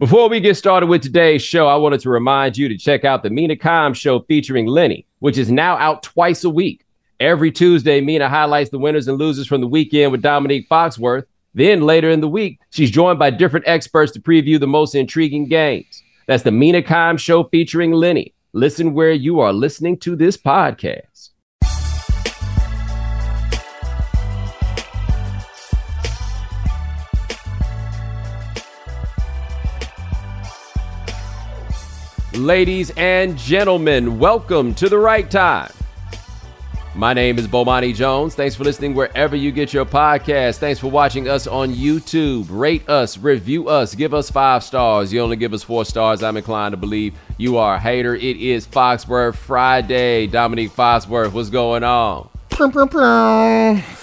Before we get started with today's show, I wanted to remind you to check out the Mina Kimes show featuring Lenny, which is now out twice a week. Every Tuesday, Mina highlights the winners and losers from the weekend with Domonique Foxworth. Then later in the week, she's joined by different experts to preview the most intriguing games. That's the Mina Kimes show featuring Lenny. Listen where you are listening to this podcast. Ladies and gentlemen, welcome to the right time. My name is Bomani Jones. Thanks for listening wherever you get your podcast. Thanks for watching us on YouTube. Rate us, review us, give us five stars. You only give us four stars. I'm inclined to believe you are a hater. It is Foxworth Friday. Domonique Foxworth, what's going on?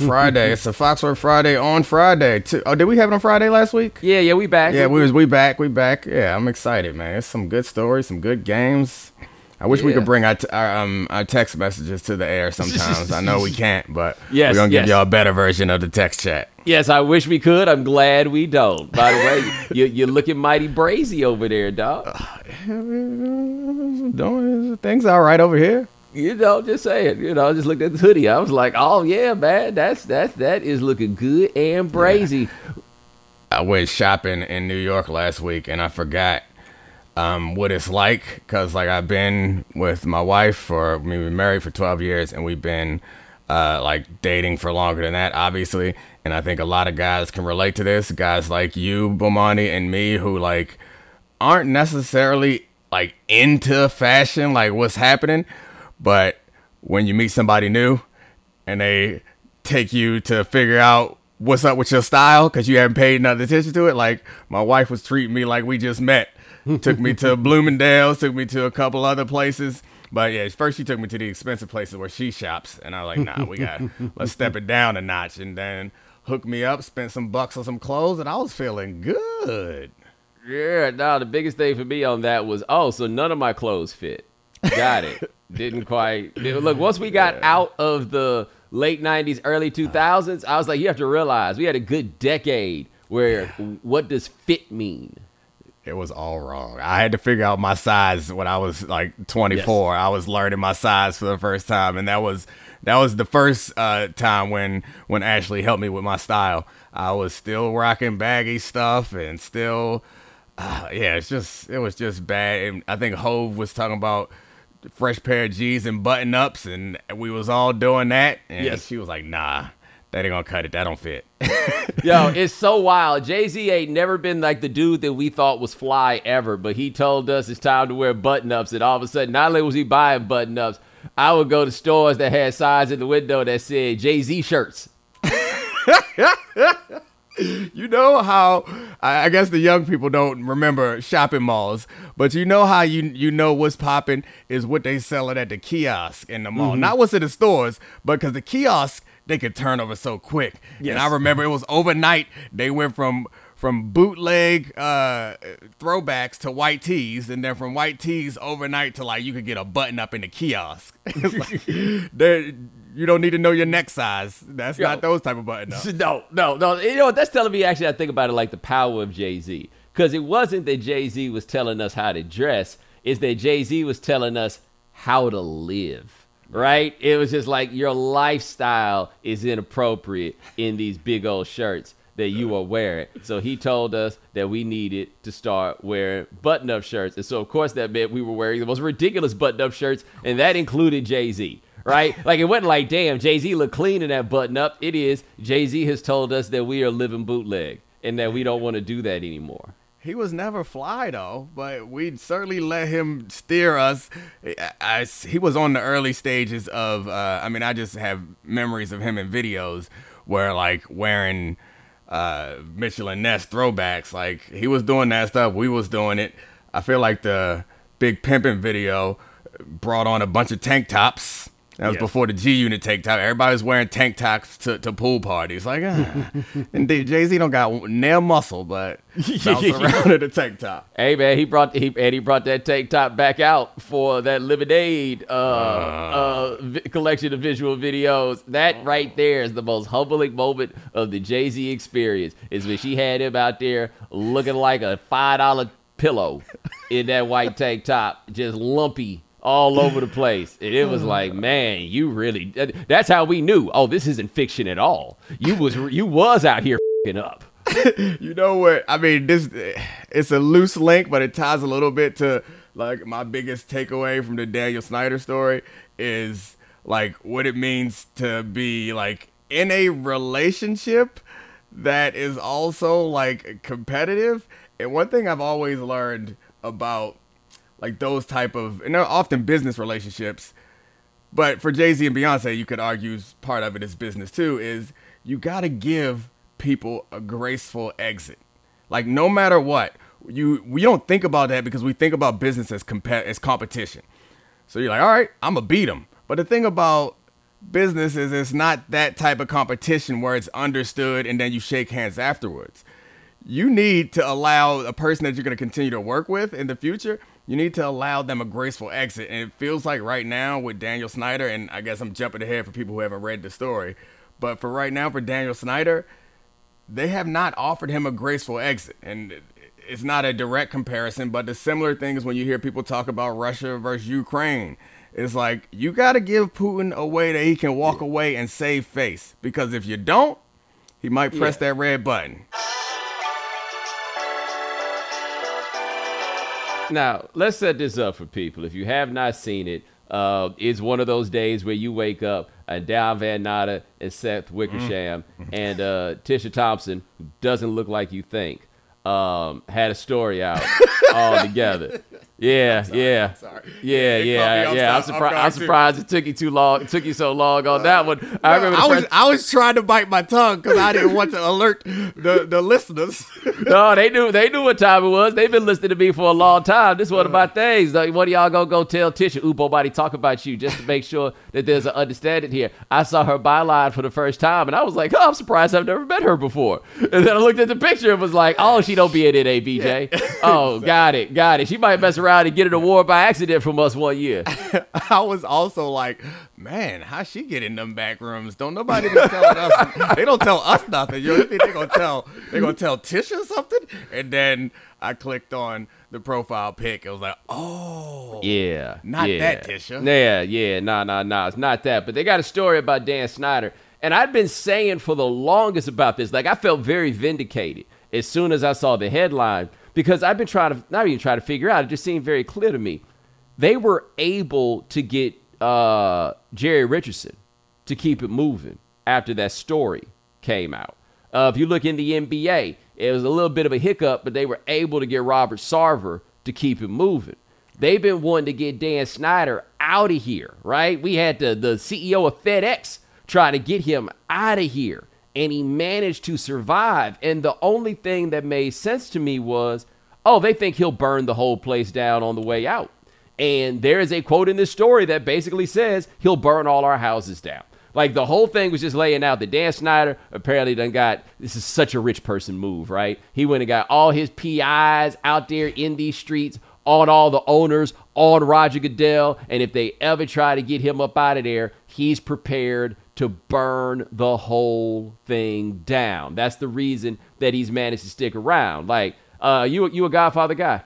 Friday. It's a Foxworth Friday on Friday. Too. Oh, did we have it on Friday last week? Yeah, yeah, we back. Yeah, we was we back. We back. Yeah, I'm excited, man. It's some good stories, some good games. I wish we could bring our, t- our um our text messages to the air sometimes. I know we can't, but Yes, we're gonna give yes. y'all a better version of the text chat. Yes, I wish we could. I'm glad we don't. By the way, you, you're looking mighty brazy over there, dog. Doing things all right over here. You know, just saying. You know, I just looked at the hoodie. I was like, oh yeah, man, that's that's that is looking good and brazy. I went shopping in New York last week and I forgot um, what it's like because like I've been with my wife for we were married for 12 years and we've been uh, like dating for longer than that obviously and I think a lot of guys can relate to this guys like you Bomani and me who like aren't necessarily like into fashion like what's happening but when you meet somebody new and they take you to figure out what's up with your style because you haven't paid enough attention to it. Like my wife was treating me like we just met. took me to Bloomingdale's, took me to a couple other places. But yeah, first she took me to the expensive places where she shops, and I was like, nah, we got let's step it down a notch, and then hooked me up, spent some bucks on some clothes, and I was feeling good. Yeah, no, the biggest thing for me on that was, oh, so none of my clothes fit. Got it. Didn't quite. Look, once we got out of the late 90s, early 2000s, I was like, you have to realize we had a good decade where what does fit mean? It was all wrong. I had to figure out my size when I was like 24. I was learning my size for the first time, and that was that was the first uh, time when when Ashley helped me with my style. I was still rocking baggy stuff and still, uh, yeah, it's just it was just bad. And I think Hov was talking about fresh pair of G's and button ups, and we was all doing that, and Yes. she was like, "Nah, that ain't gonna cut it. That don't fit." Yo, it's so wild. Jay Z ain't never been like the dude that we thought was fly ever, but he told us it's time to wear button ups. And all of a sudden, not only was he buying button ups, I would go to stores that had signs in the window that said Jay Z shirts. You know how I guess the young people don't remember shopping malls, but you know how you you know what's popping is what they selling at the kiosk in the mall, not what's in the stores, but because the kiosk they could turn over so quick. Yes. And I remember it was overnight. They went from from bootleg uh, throwbacks to white tees, and then from white tees overnight to like you could get a button up in the kiosk. Like, you don't need to know your neck size. That's Yo. not those type of buttons. ups. No, no, no. You know what? That's telling me actually. I think about it like the power of Jay Z, because it wasn't that Jay Z was telling us how to dress; it's that Jay Z was telling us how to live. Right? It was just like your lifestyle is inappropriate in these big old shirts that you are wearing. So he told us that we needed to start wearing button-up shirts, and so of course that meant we were wearing the most ridiculous button-up shirts, and that included Jay Z right? Like it wasn't like, damn, Jay Z look clean in that button up. It is Jay Z has told us that we are living bootleg and that we don't want to do that anymore. He was never fly though, but we certainly let him steer us. I, I- he was on the early stages of. Uh, I mean, I just have memories of him in videos where like wearing uh, Mitchell & Ness throwbacks. Like he was doing that stuff. We was doing it. I feel like the big pimping video brought on a bunch of tank tops. That was Yes. before the G Unit tank top. Everybody was wearing tank tops to, to pool parties. Like, ah. and Jay Z don't got nail muscle, but bounce around in a tank top. Hey man, he brought he and he brought that tank top back out for that Lemonade uh, uh, vi- collection of visual videos. That right there is the most humbling moment of the Jay Z experience. Is when she had him out there looking like a five dollar pillow in that white tank top, just lumpy all over the place. And it was oh, like, man, you really. That's how we knew. Oh, this isn't fiction at all. You was you was out here fing up. you know what? I mean, this it's a loose link, but it ties a little bit to like my biggest takeaway from the Daniel Snyder story is like what it means to be like in a relationship that is also like competitive. And one thing I've always learned about like those type of and they're often business relationships, but for Jay Z and Beyonce, you could argue part of it is business too. Is you got to give people a graceful exit. Like no matter what, you we don't think about that because we think about business as comp- as competition. So you're like, all right, I'm gonna beat them. But the thing about business is it's not that type of competition where it's understood and then you shake hands afterwards. You need to allow a person that you're going to continue to work with in the future, you need to allow them a graceful exit. And it feels like right now with Daniel Snyder, and I guess I'm jumping ahead for people who haven't read the story, but for right now, for Daniel Snyder, they have not offered him a graceful exit. And it's not a direct comparison, but the similar things when you hear people talk about Russia versus Ukraine it's like you got to give Putin a way that he can walk yeah. away and save face because if you don't, he might press yeah. that red button. Now, let's set this up for people. If you have not seen it, uh, it's one of those days where you wake up and Don Van Natta and Seth Wickersham mm. and uh, Tisha Thompson, who doesn't look like you think, um, had a story out all together. Yeah, yeah. sorry, yeah, yeah, yeah, yeah. I'm surprised. I'm surprised it took you too long. It took you so long on that one. I no, remember. I was I was trying to bite my tongue because I didn't want to alert the the listeners. no, they knew they knew what time it was. They've been listening to me for a long time. This is one of my things. Like, what are y'all gonna go tell Tisha? Ooh, nobody talk about you just to make sure that there's an understanding here. I saw her byline for the first time, and I was like, oh, I'm surprised I've never met her before. And then I looked at the picture and was like, oh, she don't be in it, ABJ. Yeah. Oh, got it, got it. She might mess around around and get an award by accident from us one year. I was also like, man, how she get in them back rooms? Don't nobody be telling us. They don't tell us nothing. You think they gonna tell? They gonna tell Tisha something? And then I clicked on the profile pic. It was like, oh, yeah, not yeah. that Tisha. Yeah, yeah, nah, nah, nah. It's not that. But they got a story about Dan Snyder. And I'd been saying for the longest about this. Like I felt very vindicated as soon as I saw the headline because I've been trying to not even try to figure out. It just seemed very clear to me. They were able to get uh, Jerry Richardson to keep it moving after that story came out. Uh, if you look in the NBA, it was a little bit of a hiccup, but they were able to get Robert Sarver to keep it moving. They've been wanting to get Dan Snyder out of here, right? We had the, the CEO of FedEx trying to get him out of here and he managed to survive. And the only thing that made sense to me was, oh, they think he'll burn the whole place down on the way out. And there is a quote in this story that basically says he'll burn all our houses down. Like the whole thing was just laying out that Dan Snyder apparently done got this is such a rich person move, right? He went and got all his PIs out there in these streets on all the owners, on Roger Goodell, and if they ever try to get him up out of there, he's prepared to burn the whole thing down. That's the reason that he's managed to stick around. Like, uh, you you a Godfather guy?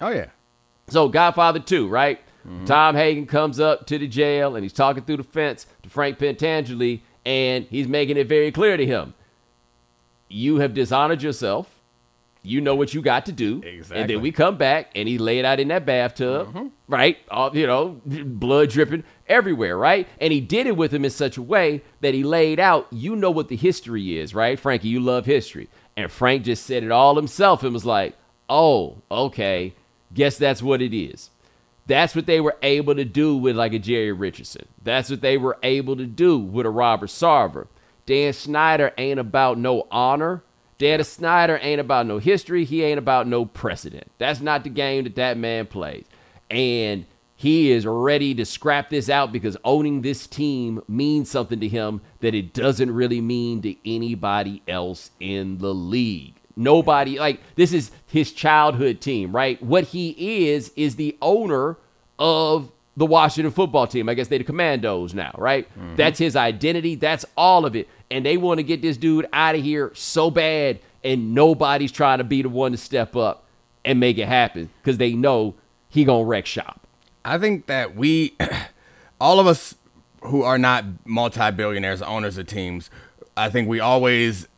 Oh yeah. So Godfather two, right? Mm-hmm. Tom Hagen comes up to the jail and he's talking through the fence to Frank Pentangeli, and he's making it very clear to him: you have dishonored yourself. You know what you got to do, exactly. and then we come back and he laid out in that bathtub, mm-hmm. right? All, you know, blood dripping everywhere, right? And he did it with him in such a way that he laid out, you know what the history is, right? Frankie, you love history. And Frank just said it all himself and was like, oh, okay, guess that's what it is. That's what they were able to do with like a Jerry Richardson. That's what they were able to do with a Robert Sarver. Dan Snyder ain't about no honor. Dan Snyder ain't about no history. He ain't about no precedent. That's not the game that that man plays. And he is ready to scrap this out because owning this team means something to him that it doesn't really mean to anybody else in the league. Nobody, like, this is his childhood team, right? What he is, is the owner of the Washington football team. I guess they're the Commanders now, right? Mm-hmm. That's his identity. That's all of it. And they want to get this dude out of here so bad, and nobody's trying to be the one to step up and make it happen because they know he gonna wreck shop. I think that we, all of us who are not multi-billionaires, owners of teams, I think we always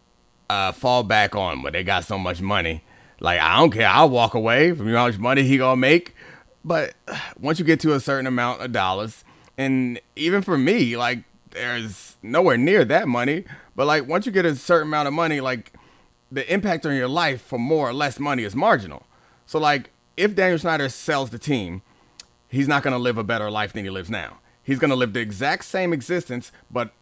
uh, fall back on, but they got so much money. Like I don't care, I'll walk away from how much money he gonna make. But once you get to a certain amount of dollars, and even for me, like there's nowhere near that money. But like once you get a certain amount of money, like the impact on your life for more or less money is marginal. So like if Daniel Snyder sells the team, he's not gonna live a better life than he lives now. He's gonna live the exact same existence, but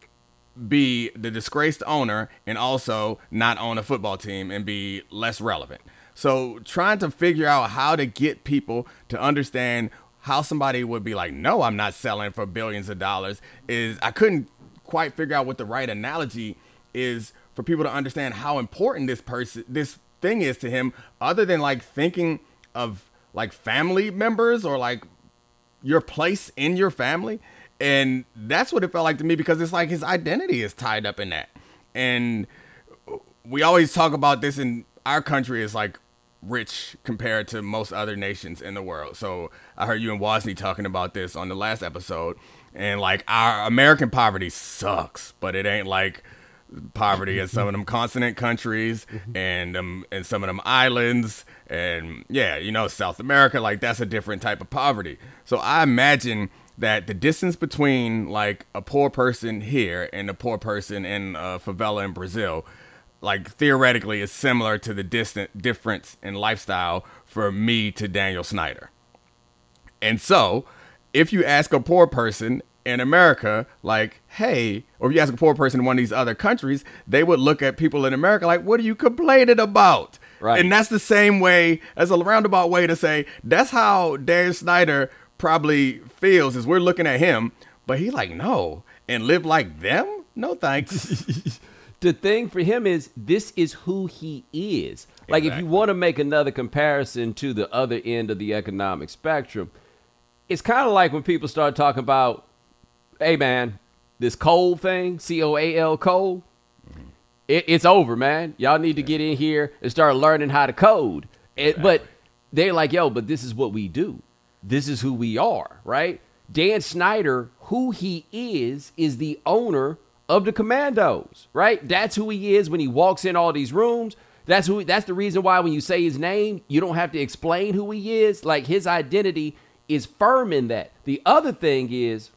be the disgraced owner and also not own a football team and be less relevant. So trying to figure out how to get people to understand how somebody would be like, no, I'm not selling for billions of dollars is I couldn't quite figure out what the right analogy is for people to understand how important this person, this thing is to him, other than like thinking of like family members or like your place in your family. And that's what it felt like to me because it's like his identity is tied up in that. And we always talk about this in our country is like rich compared to most other nations in the world. So I heard you and Wozni talking about this on the last episode, and like our American poverty sucks, but it ain't like poverty in some of them continent countries and um and some of them islands and yeah, you know South America like that's a different type of poverty. So I imagine that the distance between like a poor person here and a poor person in a favela in Brazil like theoretically is similar to the distant difference in lifestyle for me to Daniel Snyder. And so, if you ask a poor person in America, like, hey, or if you ask a poor person in one of these other countries, they would look at people in America like, what are you complaining about? Right. And that's the same way, as a roundabout way to say, that's how Daniel Snyder probably feels, is we're looking at him, but he's like, no, and live like them? No thanks. the thing for him is this is who he is. Like if you want to make another comparison to the other end of the economic spectrum, it's kind of like when people start talking about, hey man, this coal thing, C O A L coal, mm-hmm. it, it's over, man. Y'all need to get in here and start learning how to code. It, but they're like, yo, but this is what we do. This is who we are, right? Dan Snyder, who he is, is the owner of the Commanders, right? That's who he is when he walks in all these rooms. That's who. That's the reason why when you say his name, you don't have to explain who he is. Like his identity is firm in that. The other thing is,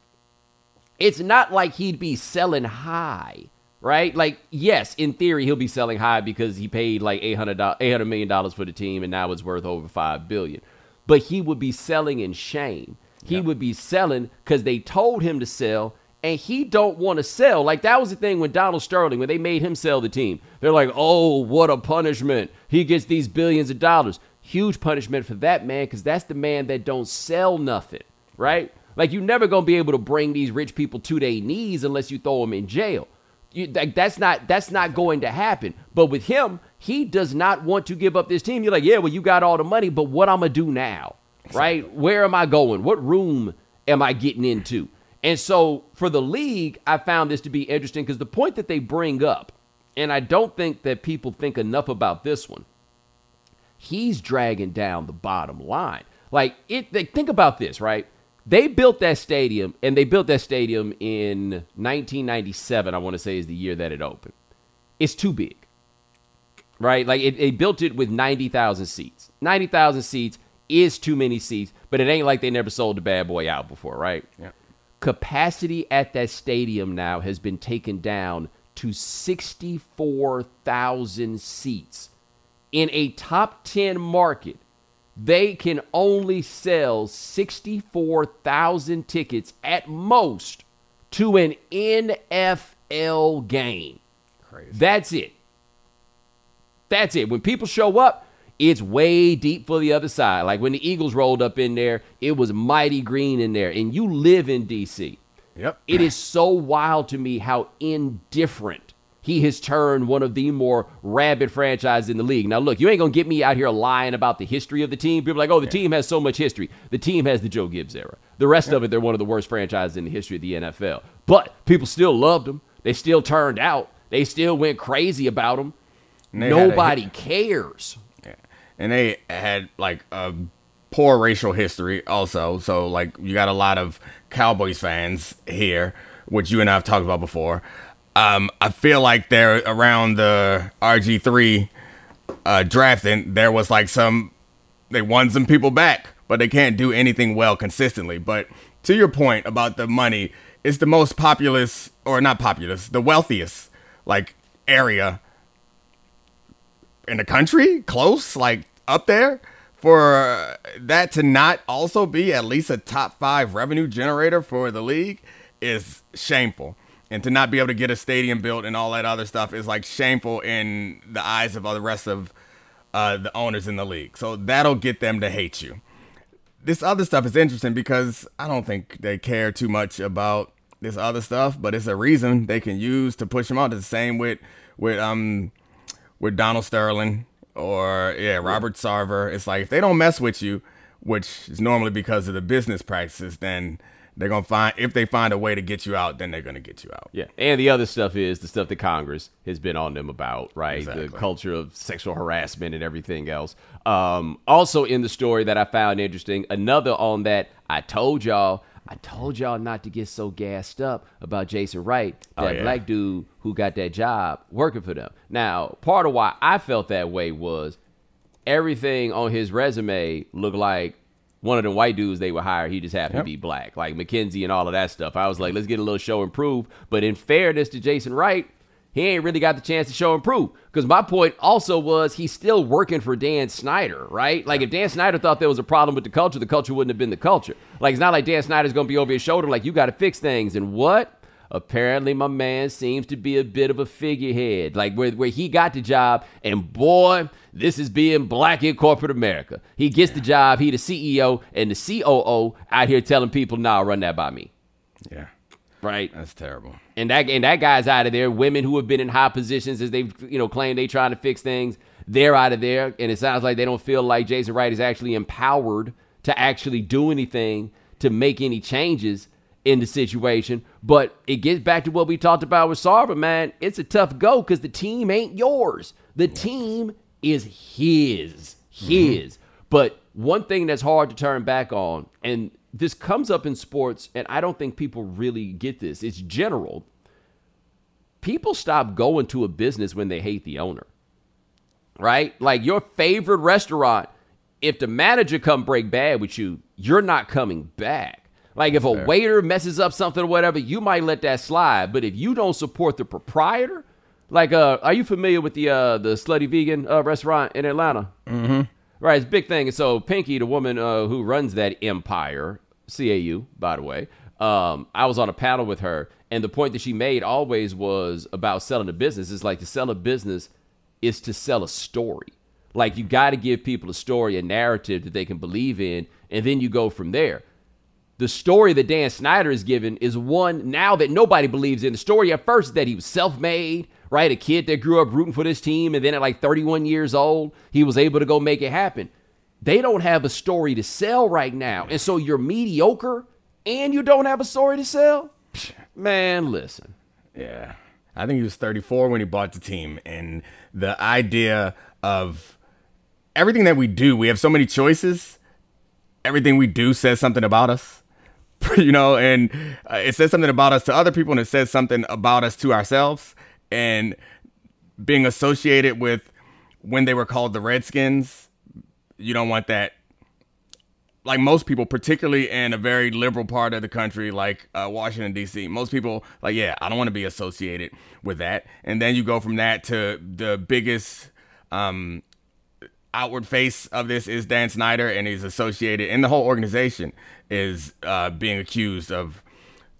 it's not like he'd be selling high, right? Like, yes, in theory, he'll be selling high because he paid like $800, $800 million for the team and now it's worth over 5 billion. But he would be selling in shame. He would be selling because they told him to sell and he don't want to sell. Like that was the thing when Donald Sterling, when they made him sell the team. They're like, oh, what a punishment. He gets these billions of dollars. Huge punishment for that man because that's the man that don't sell nothing, right? Like you're never gonna be able to bring these rich people to their knees unless you throw them in jail. You, like, that's not that's not going to happen. But with him, he does not want to give up this team. You're like, yeah, well, you got all the money, but what I'm gonna do now, right? Where am I going? What room am I getting into? And so for the league, I found this to be interesting because the point that they bring up, and I don't think that people think enough about this one he's dragging down the bottom line. Like it like, think about this, right? They built that stadium and they built that stadium in 1997, I want to say is the year that it opened. It's too big. Right? Like it, they built it with 90,000 seats. 90,000 seats is too many seats, but it ain't like they never sold the bad boy out before, right? Yeah. Capacity at that stadium now has been taken down to 64,000 seats in a top 10 market, they can only sell 64,000 tickets at most to an NFL game. Crazy. That's it. That's it. When people show up, it's way deep for the other side. Like when the Eagles rolled up in there, it was mighty green in there. And you live in D.C. Yep. It is so wild to me how indifferent he has turned one of the more rabid franchises in the league. Now, look, you ain't going to get me out here lying about the history of the team. People are like, oh, the team has so much history. The team has the Joe Gibbs era. The rest of it, they're one of the worst franchises in the history of the NFL. But people still loved them. They still turned out. They still went crazy about them. And they had a Nobody cares. Yeah. and they had like a poor racial history also. So like you got a lot of Cowboys fans here, which you and I have talked about before. Um, I feel like they're around the RG three uh, drafting. There was like some they won some people back, but they can't do anything well consistently. But to your point about the money, it's the most populous or not populous, the wealthiest like area in the country, close, like up there. For that to not also be at least a top five revenue generator for the league is shameful. And to not be able to get a stadium built and all that other stuff is like shameful in the eyes of all the rest of uh, the owners in the league. So that'll get them to hate you. This other stuff is interesting because I don't think they care too much about this other stuff, but it's a reason they can use to push them out. It's the same with with um with Donald Sterling or yeah Robert Sarver. It's like if they don't mess with you, which is normally because of the business practices, then they're gonna find if they find a way to get you out, then they're gonna get you out. Yeah, and the other stuff is the stuff that Congress has been on them about, right? Exactly. The culture of sexual harassment and everything else. Um, also, in the story that I found interesting, another on that I told y'all. I told y'all not to get so gassed up about Jason Wright, that Oh, yeah. black dude who got that job working for them. Now, part of why I felt that way was everything on his resume looked like one of the white dudes they would hire. He just happened Yep. to be black, like McKinsey and all of that stuff. I was like, let's get a little show and prove. But in fairness to Jason Wright, he ain't really got the chance to show and prove. Because my point also was he's still working for Dan Snyder, right? Like if Dan Snyder thought there was a problem with the culture, the culture wouldn't have been the culture. Like it's not like Dan Snyder's gonna be over his shoulder, like you gotta fix things. And what? Apparently, my man seems to be a bit of a figurehead, like where, where he got the job, and boy, this is being black in corporate America. He gets the job, he the CEO and the COO out here telling people, "Nah, run that by me." Yeah, Right? that's terrible. and that and that guy's out of there. Women who have been in high positions as they've you know claimed they trying to fix things, they're out of there. And it sounds like they don't feel like Jason Wright is actually empowered to actually do anything to make any changes in the situation. But it gets back to what we talked about with Sarver, man. It's a tough go because the team ain't yours. The team is his. His. Mm-hmm. But one thing that's hard to turn back on, and this comes up in sports, and I don't think people really get this. It's general people stop going to a business when they hate the owner right like your favorite restaurant if the manager come break bad with you you're not coming back like if a Fair. waiter messes up something or whatever you might let that slide but if you don't support the proprietor like uh are you familiar with the uh the slutty vegan uh, restaurant in atlanta mm-hmm. right it's a big thing and so pinky the woman uh, who runs that empire cau by the way um, I was on a panel with her, and the point that she made always was about selling a business. It's like to sell a business is to sell a story. Like you got to give people a story, a narrative that they can believe in, and then you go from there. The story that Dan Snyder is given is one now that nobody believes in. The story at first is that he was self-made, right? A kid that grew up rooting for this team, and then at like 31 years old, he was able to go make it happen. They don't have a story to sell right now, and so you're mediocre and you don't have a story to sell? Man, listen. Yeah. I think he was 34 when he bought the team. And the idea of everything that we do, we have so many choices. Everything we do says something about us, you know, and uh, it says something about us to other people and it says something about us to ourselves. And being associated with when they were called the Redskins, you don't want that like most people, particularly in a very liberal part of the country, like uh, Washington D.C., most people like, yeah, I don't want to be associated with that. And then you go from that to the biggest um, outward face of this is Dan Snyder, and he's associated, and the whole organization is uh, being accused of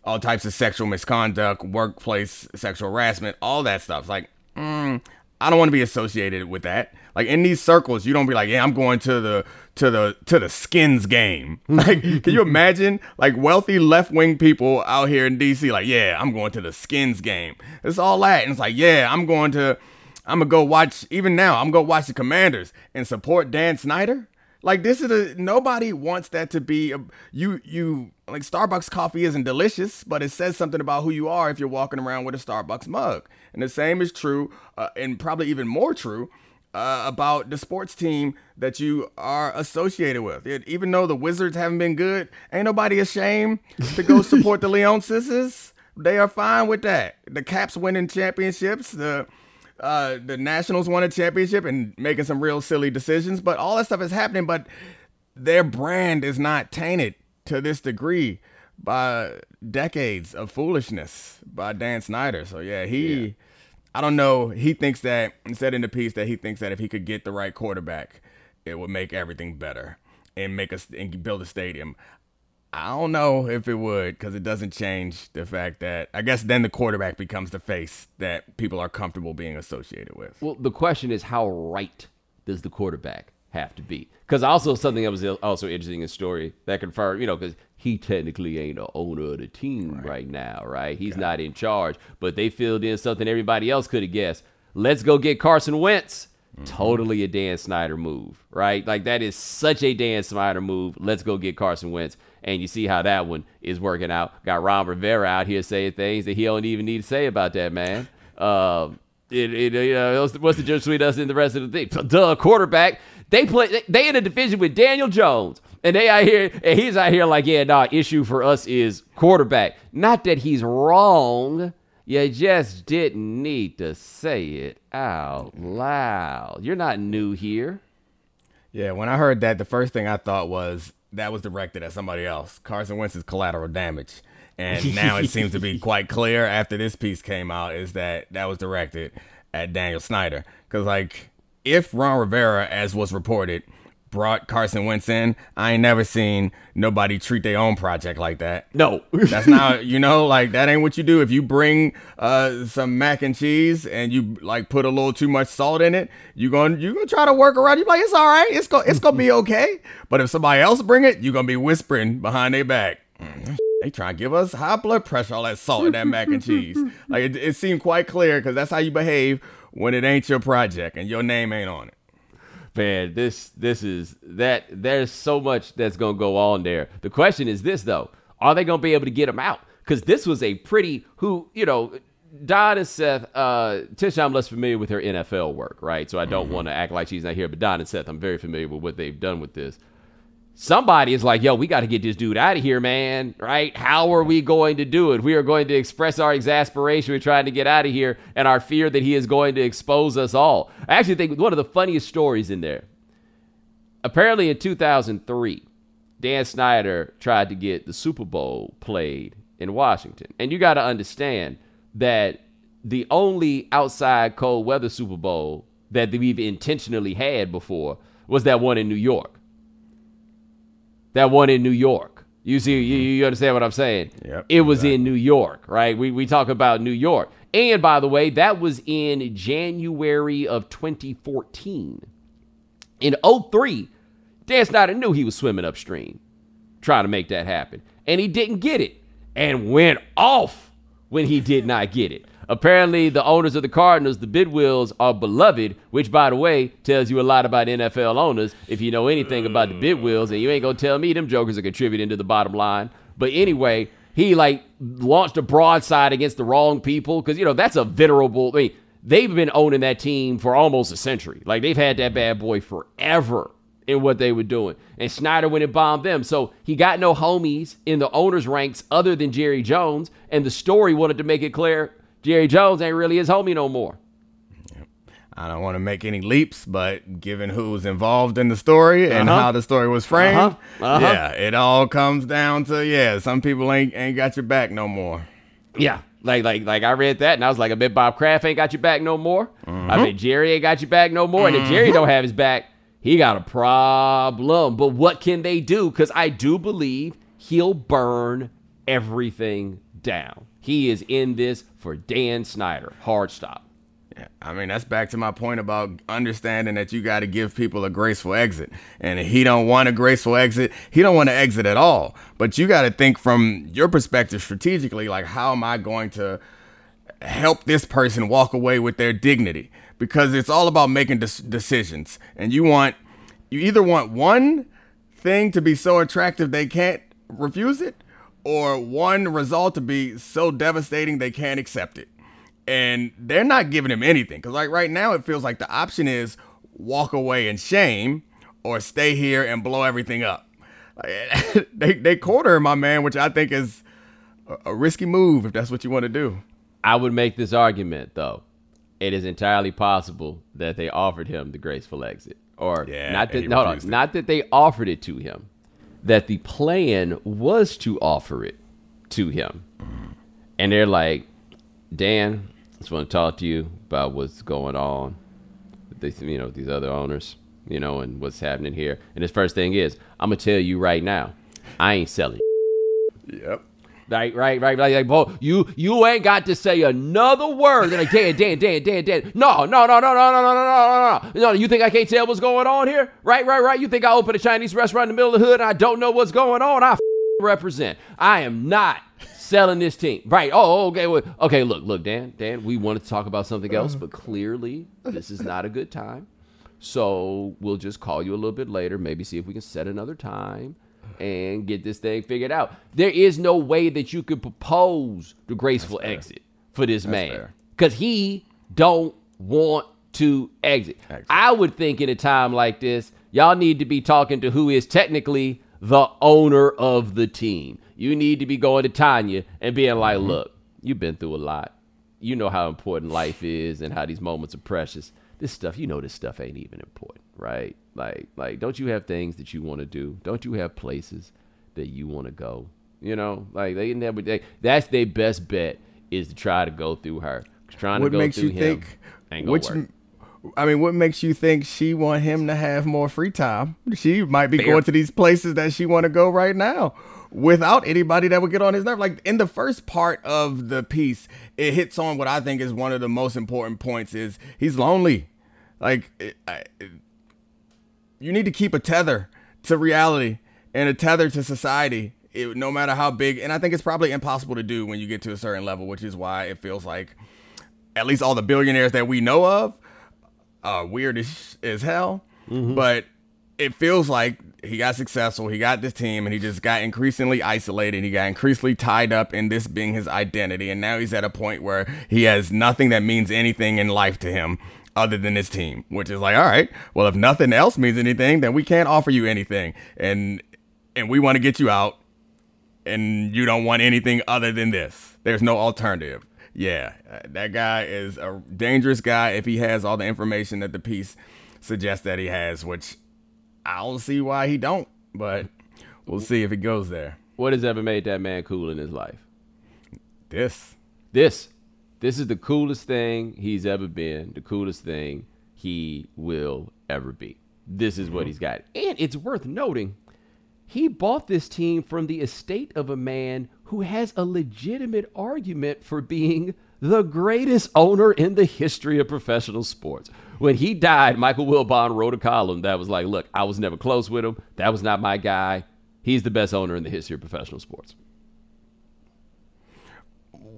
all types of sexual misconduct, workplace sexual harassment, all that stuff. It's like, mm, I don't want to be associated with that. Like in these circles, you don't be like, yeah, I'm going to the to the to the skins game. Like, can you imagine like wealthy left wing people out here in DC? Like, yeah, I'm going to the skins game. It's all that, and it's like, yeah, I'm going to, I'm gonna go watch. Even now, I'm gonna watch the Commanders and support Dan Snyder. Like this is a nobody wants that to be a, you you like Starbucks coffee isn't delicious, but it says something about who you are if you're walking around with a Starbucks mug. And the same is true, uh, and probably even more true, uh, about the sports team that you are associated with. It, even though the Wizards haven't been good, ain't nobody ashamed to go support the Leon Sisters. They are fine with that. The Caps winning championships, the uh, the Nationals won a championship and making some real silly decisions, but all that stuff is happening. But their brand is not tainted to this degree by decades of foolishness by Dan Snyder. So yeah, he. Yeah I don't know. He thinks that said in the piece that he thinks that if he could get the right quarterback, it would make everything better and make us and build a stadium. I don't know if it would because it doesn't change the fact that I guess then the quarterback becomes the face that people are comfortable being associated with. Well, the question is how right does the quarterback have to be? Because also something that was also interesting in the story that confirmed, you know, because he technically ain't the owner of the team right, right now, right? He's not in charge, but they filled in something everybody else could have guessed. Let's go get Carson Wentz. Mm-hmm. Totally a Dan Snyder move, right? Like that is such a Dan Snyder move. Let's go get Carson Wentz. And you see how that one is working out. Got Ron Rivera out here saying things that he don't even need to say about that man. Um, it, it, you know, what's the difference between us and the rest of the thing? Duh, quarterback. They play. They in a division with Daniel Jones, and they out here, and he's out here like, yeah, nah. Issue for us is quarterback. Not that he's wrong. You just didn't need to say it out loud. You're not new here. Yeah, when I heard that, the first thing I thought was that was directed at somebody else. Carson Wentz's collateral damage. And now it seems to be quite clear after this piece came out is that that was directed at Daniel Snyder. Because, like, if Ron Rivera, as was reported, brought Carson Wentz in, I ain't never seen nobody treat their own project like that. No. That's not, you know, like that ain't what you do. If you bring uh, some mac and cheese and you like put a little too much salt in it, you to you to try to work around. You like it's all right. It's gonna it's to be okay. But if somebody else bring it, you to be whispering behind their back. Mm, they trying to give us high blood pressure, all that salt in that mac and cheese. Like it, it seemed quite clear because that's how you behave when it ain't your project and your name ain't on it. Man, this this is that there's so much that's gonna go on there. The question is this though: Are they gonna be able to get him out? Because this was a pretty who you know. Don and Seth, uh, Tish, I'm less familiar with her NFL work, right? So I don't mm-hmm. want to act like she's not here. But Don and Seth, I'm very familiar with what they've done with this somebody is like, yo, we got to get this dude out of here, man, right? How are we going to do it? We are going to express our exasperation. We're trying to get out of here and our fear that he is going to expose us all. I actually think one of the funniest stories in there. Apparently in 2003, Dan Snyder tried to get the Super Bowl played in Washington. And you got to understand that the only outside cold weather Super Bowl that we've intentionally had before was that one in New York that one in New York. You see, you, mm-hmm. you understand what I'm saying? Yep, it was exactly. in New York, right? We, we talk about New York. And by the way, that was in January of 2014. In 03, Dan Snyder knew he was swimming upstream trying to make that happen. And he didn't get it and went off when he did not get it. Apparently, the owners of the Cardinals, the Bidwills, are beloved, which, by the way, tells you a lot about NFL owners. If you know anything about the Bidwills, and you ain't gonna tell me them jokers are contributing to the bottom line. But anyway, he like launched a broadside against the wrong people because you know that's a venerable. I mean, they've been owning that team for almost a century. Like they've had that bad boy forever in what they were doing. And Snyder went and bombed them. So he got no homies in the owners' ranks other than Jerry Jones. And the story wanted to make it clear Jerry Jones ain't really his homie no more. I don't want to make any leaps, but given who was involved in the story and uh-huh. how the story was framed, uh-huh. Uh-huh. yeah, it all comes down to yeah, some people ain't ain't got your back no more. Yeah, like like like I read that and I was like, I bet Bob Kraft ain't got your back no more. Mm-hmm. I bet Jerry ain't got your back no more. Mm-hmm. And if Jerry don't have his back, he got a problem. But what can they do? Because I do believe he'll burn everything down. He is in this for Dan Snyder. Hard stop. Yeah, I mean that's back to my point about understanding that you got to give people a graceful exit. And he don't want a graceful exit, he don't want to exit at all. But you got to think from your perspective strategically, like how am I going to help this person walk away with their dignity? Because it's all about making des- decisions, and you want you either want one thing to be so attractive they can't refuse it, or one result to be so devastating they can't accept it. And they're not giving him anything. Because, like, right now, it feels like the option is walk away in shame or stay here and blow everything up. they they corner my man, which I think is a, a risky move if that's what you want to do. I would make this argument though. It is entirely possible that they offered him the graceful exit, or Yeah, not that no, no, not that they offered it to him. That the plan was to offer it to him, and they're like, Dan, I just want to talk to you about what's going on. with These, you know, these other owners, you know, and what's happening here. And his first thing is, I'm gonna tell you right now, I ain't selling. Yep. Right, right, right, right. Like, boy, you you ain't got to say another word. They're like, Dan, Dan, Dan, Dan, Dan. No, no, no, no, no, no, no, no, no, no, no. No, you think I can't tell what's going on here? Right, right, right. You think I open a Chinese restaurant in the middle of the hood and I don't know what's going on? I f- represent. I am not selling this team. Right. Oh, oh okay. Well, okay. Look, look, Dan, Dan. We wanted to talk about something else, but clearly this is not a good time. So we'll just call you a little bit later. Maybe see if we can set another time and get this thing figured out. There is no way that you could propose the graceful exit for this man because he don't want to exit. Exit. I would think in a time like this, y'all need to be talking to who is technically the owner of the team. You need to be going to Tanya and being like, Mm-hmm. look, you've been through a lot. You know how important life is and how these moments are precious. This stuff, you know, this stuff ain't even important, right? Like, like, don't you have things that you want to do? Don't you have places that you want to go? You know, like they never. They, that's their best bet is to try to go through her. Trying What to go makes through you him think? Which, work. I mean, what makes you think she want him to have more free time? She might be Fair. going to these places that she want to go right now without anybody that would get on his nerve. Like in the first part of the piece, it hits on what I think is one of the most important points: is he's lonely. Like it, I, you need to keep a tether to reality and a tether to society. It, no matter how big, and I think it's probably impossible to do when you get to a certain level, which is why it feels like at least all the billionaires that we know of are weird as, as hell. Mm-hmm. But it feels like he got successful. He got this team, and he just got increasingly isolated. He got increasingly tied up in this being his identity, and now he's at a point where he has nothing that means anything in life to him other than this team. Which is like, all right, well, if nothing else means anything, then we can't offer you anything, and and we want to get you out, and you don't want anything other than this. There's no alternative. Yeah, that guy is a dangerous guy if he has all the information that the piece suggests that he has, which I don't see why he don't, but we'll see if he goes there. What has ever made that man cool in his life? This. This. This is the coolest thing he's ever been, the coolest thing he will ever be. This is what mm-hmm. he's got. And it's worth noting, he bought this team from the estate of a man who has a legitimate argument for being the greatest owner in the history of professional sports. When he died, Michael Wilbon wrote a column that was like, look, I was never close with him. That was not my guy. He's the best owner in the history of professional sports.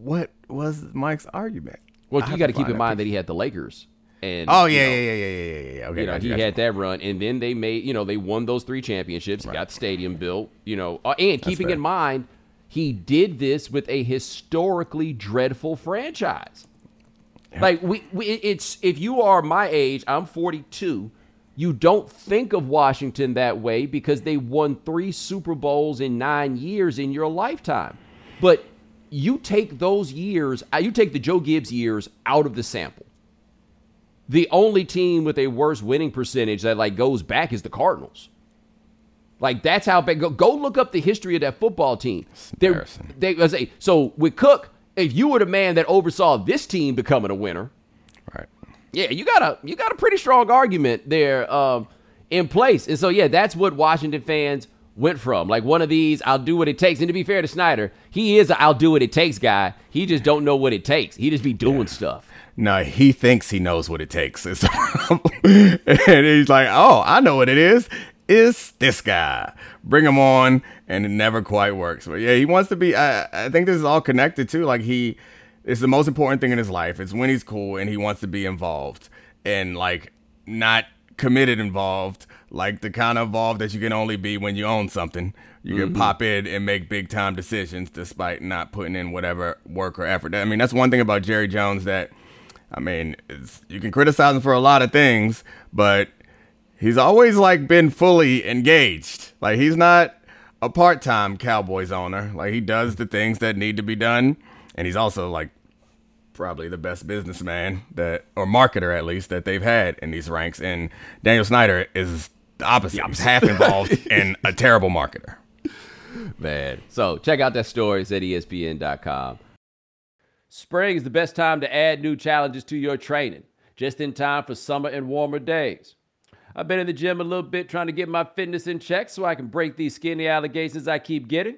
What was Mike's argument? Well, I you got to keep in mind that he had the Lakers. And Oh you yeah, know, yeah, yeah, yeah, yeah, yeah, yeah. Okay, You know, gotcha, he gotcha. had that run, and then they made, you know, they won those three championships. He got the stadium built, you know, uh, and keeping in mind, he did this with a historically dreadful franchise. Like we, we, it's if you are my age, I'm 42. You don't think of Washington that way because they won three Super Bowls in nine years in your lifetime. But you take those years, uh, you take the Joe Gibbs years out of the sample the only team with a worse winning percentage that like goes back is the Cardinals. Like that's how bad. Go, go look up the history of that football team. They're, they say so with Cooke. If you were the man that oversaw this team becoming a winner, Right. yeah, you got a you got a pretty strong argument there um, in place. And so yeah, that's what Washington fans went from. Like one of these, I'll do what it takes. And to be fair to Snyder, he is a I'll do what it takes guy. He just don't know what it takes. He just be doing stuff. No, he thinks he knows what it takes. Is the problem. and he's like, "Oh, I know what it is. It's this guy. Bring him on." And it never quite works. But yeah, he wants to be. I, I think this is all connected too. Like he, it's the most important thing in his life. It's when he's cool and he wants to be involved and like not committed involved. Like the kind of involved that you can only be when you own something. You can mm-hmm. pop in and make big time decisions despite not putting in whatever work or effort. I mean, that's one thing about Jerry Jones that I mean, you can criticize him for a lot of things, but he's always like been fully engaged. Like he's not a part-time Cowboys owner. Like he does the things that need to be done, and he's also like probably the best businessman that or marketer at least that they've had in these ranks. And Daniel Snyder is the opposite. The opposite. He's half involved and a terrible marketer. Man. So check out that story. It's at ESPN.com. Spring is the best time to add new challenges to your training, just in time for summer and warmer days. I've been in the gym a little bit trying to get my fitness in check so I can break these skinny allegations I keep getting.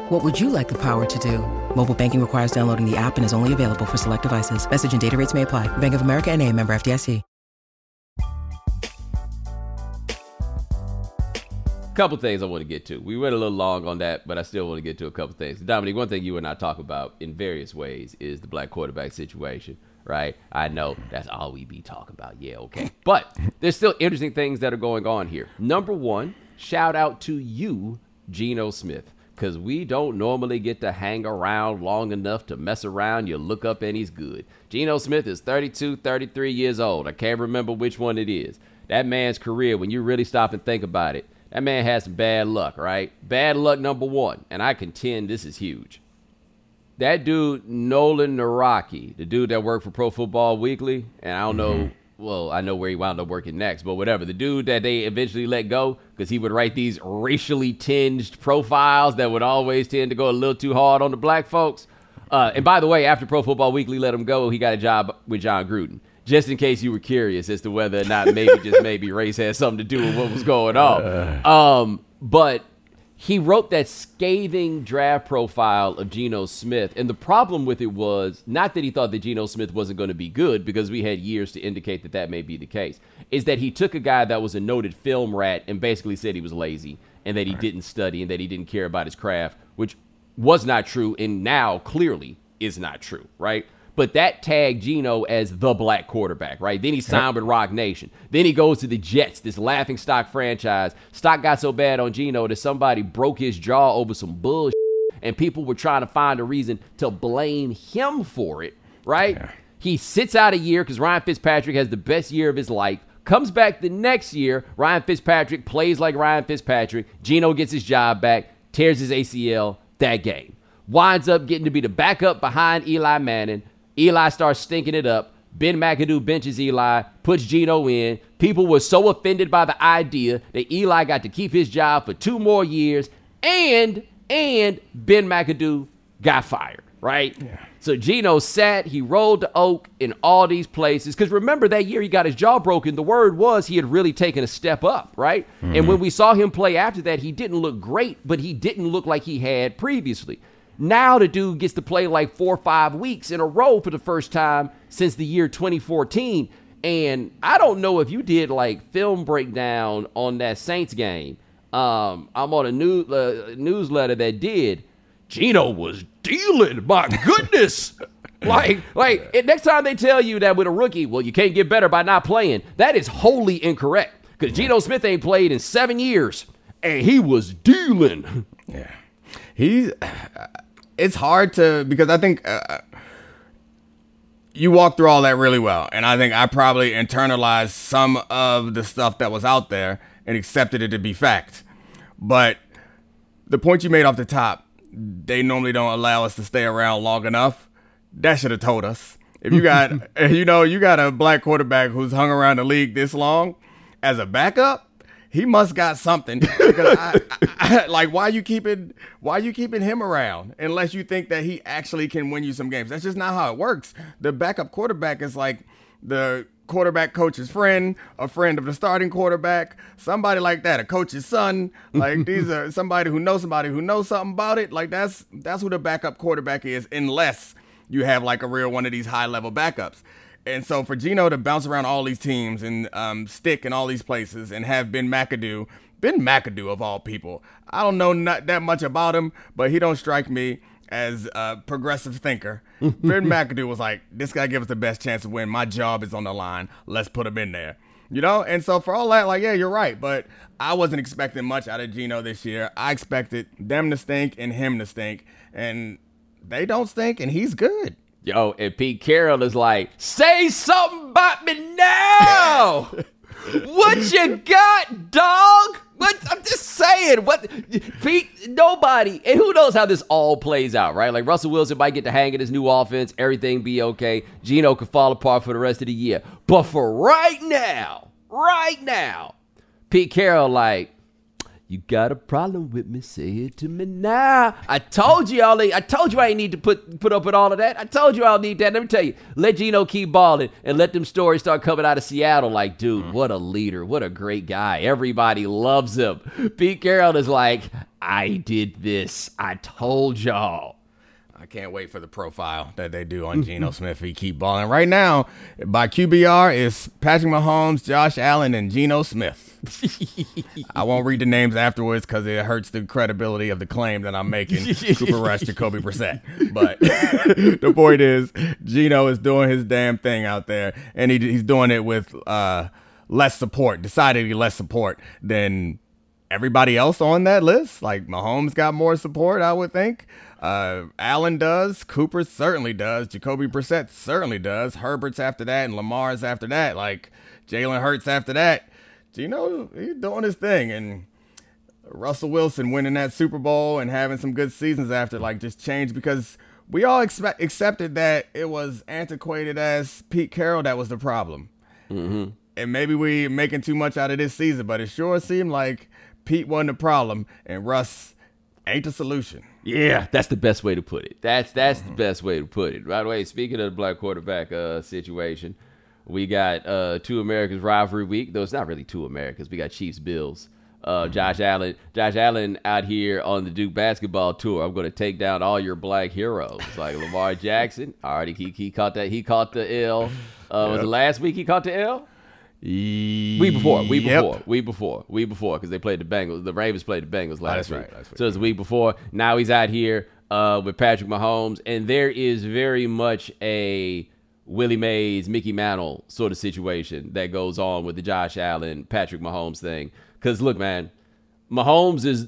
What would you like the power to do? Mobile banking requires downloading the app and is only available for select devices. Message and data rates may apply. Bank of America and a member FDIC. Couple things I want to get to. We went a little long on that, but I still want to get to a couple things. Domonique, one thing you and I talk about in various ways is the black quarterback situation right? I know that's all we be talking about. Yeah, okay. But there's still interesting things that are going on here. Number one, shout out to you, Geno Smith because we don't normally get to hang around long enough to mess around. You look up and he's good. Geno Smith is 32, 33 years old. I can't remember which one it is. That man's career, when you really stop and think about it, that man has some bad luck, right? Bad luck number one, and I contend this is huge. That dude, Nolan Nawrocki, the dude that worked for Pro Football Weekly, and I don't mm-hmm. know well, I know where he wound up working next, but whatever. The dude that they eventually let go because he would write these racially tinged profiles that would always tend to go a little too hard on the black folks. Uh, and by the way, after Pro Football Weekly let him go, he got a job with Jon Gruden. Just in case you were curious as to whether or not maybe just maybe race had something to do with what was going on. Um, but he wrote that scathing draft profile of Geno Smith. And the problem with it was not that he thought that Geno Smith wasn't going to be good, because we had years to indicate that that may be the case, is that he took a guy that was a noted film rat and basically said he was lazy and that he right. didn't study and that he didn't care about his craft, which was not true and now clearly is not true, right? But that tagged Geno as the black quarterback, right? Then he signed with Roc Nation. Then he goes to the Jets, this laughing stock franchise. Stock got so bad on Geno that somebody broke his jaw over some bullshit, and people were trying to find a reason to blame him for it, right? Yeah. He sits out a year because Ryan Fitzpatrick has the best year of his life. Comes back the next year. Ryan Fitzpatrick plays like Ryan Fitzpatrick. Geno gets his job back, tears his ACL that game. Winds up getting to be the backup behind Eli Manning Eli starts stinking it up. Ben McAdoo benches Eli, puts Geno in. People were so offended by the idea that Eli got to keep his job for two more years, and and Ben McAdoo got fired. Right? Yeah. So Geno sat, he rolled the oak in all these places. Because remember that year he got his jaw broken. The word was he had really taken a step up, right? Mm-hmm. And when we saw him play after that, he didn't look great, but he didn't look like he had previously. Now the dude gets to play like four or five weeks in a row for the first time since the year 2014. And I don't know if you did like film breakdown on that Saints game. Um, I'm on a new uh, newsletter that did. Geno was dealing. My goodness. like, like next time they tell you that with a rookie, well, you can't get better by not playing. That is wholly incorrect because Geno Smith ain't played in seven years, and he was dealing. Yeah, he's it's hard to because I think uh, you walked through all that really well, and I think I probably internalized some of the stuff that was out there and accepted it to be fact. But the point you made off the top, they normally don't allow us to stay around long enough. That should have told us. If you got, you know, you got a black quarterback who's hung around the league this long as a backup, he must got something. Because I, I, like, why you keeping, why you keeping him around unless you think that he actually can win you some games? That's just not how it works. The backup quarterback is like the quarterback coach's friend, a friend of the starting quarterback, somebody like that, a coach's son. Like these are somebody who knows somebody who knows something about it. Like that's that's who the backup quarterback is, unless you have like a real one of these high level backups. And so for Geno to bounce around all these teams and um, stick in all these places and have Ben McAdoo, Ben McAdoo of all people, I don't know not that much about him, but he don't strike me as a progressive thinker. ben McAdoo was like, this guy gives us the best chance to win. My job is on the line. Let's put him in there. You know, and so for all that, like, yeah, you're right. But I wasn't expecting much out of Geno this year. I expected them to stink and him to stink. And they don't stink, and he's good. Yo, and Pete Carroll is like, say something about me now. what you got, dog? What I'm just saying. What Pete? Nobody, and who knows how this all plays out, right? Like Russell Wilson might get the hang of his new offense, everything be okay. Geno could fall apart for the rest of the year, but for right now, right now, Pete Carroll like, you got a problem with me? Say it to me now. I told you all. I told you I ain't need to put put up with all of that. I told you I'll need that. Let me tell you. Let Geno keep balling and let them stories start coming out of Seattle. Like, dude, mm. what a leader. What a great guy. Everybody loves him. Pete Carroll is like, I did this. I told y'all. Can't wait for the profile that they do on Geno Smith. He keep balling right now. By QBR is Patrick Mahomes, Josh Allen, and Geno Smith. I won't read the names afterwards because it hurts the credibility of the claim that I'm making. Cooper Rush, Jacoby Brissett. But the point is, Geno is doing his damn thing out there, and he, he's doing it with uh, less support, decidedly less support than everybody else on that list. Like Mahomes got more support, I would think. Uh, Allen does. Cooper certainly does. Jacoby Brissett certainly does. Herbert's after that, and Lamar's after that. Like Jalen Hurts after that. Geno, he's doing his thing, and Russell Wilson winning that Super Bowl and having some good seasons after, like, just changed because we all expect accepted that it was antiquated as Pete Carroll that was the problem. Mm-hmm. And maybe we making too much out of this season, but it sure seemed like Pete wasn't the problem and Russ ain't the solution. Yeah, that's the best way to put it. That's that's mm-hmm. the best way to put it. By the way, speaking of the black quarterback uh, situation, we got uh, two Americas rivalry week. Though it's not really two Americas. We got Chiefs Bills. Uh, mm-hmm. Josh Allen, Josh Allen out here on the Duke basketball tour. I'm going to take down all your black heroes like Lamar Jackson. Already, he, he caught that. He caught the L. Uh, yep. Was it last week he caught the L? Week before, week yep. before, week before, week before, because they played the Bengals. The Ravens played the Bengals last oh, week. Right, so it's a week before. Now he's out here uh, with Patrick Mahomes, and there is very much a Willie Mays, Mickey Mantle sort of situation that goes on with the Josh Allen, Patrick Mahomes thing. Because look, man, Mahomes is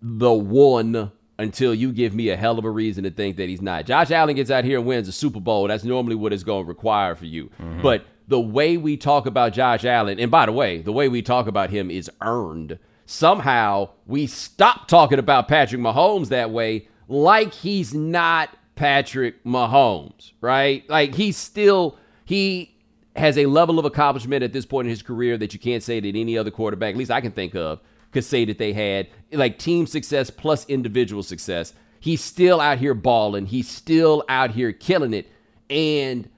the one until you give me a hell of a reason to think that he's not. Josh Allen gets out here and wins a Super Bowl. That's normally what it's going to require for you. Mm-hmm. But the way we talk about Josh Allen, and by the way, the way we talk about him is earned. Somehow we stop talking about Patrick Mahomes that way, like he's not Patrick Mahomes, right? Like he's still, he has a level of accomplishment at this point in his career that you can't say that any other quarterback, at least I can think of, could say that they had. Like team success plus individual success. He's still out here balling. He's still out here killing it. And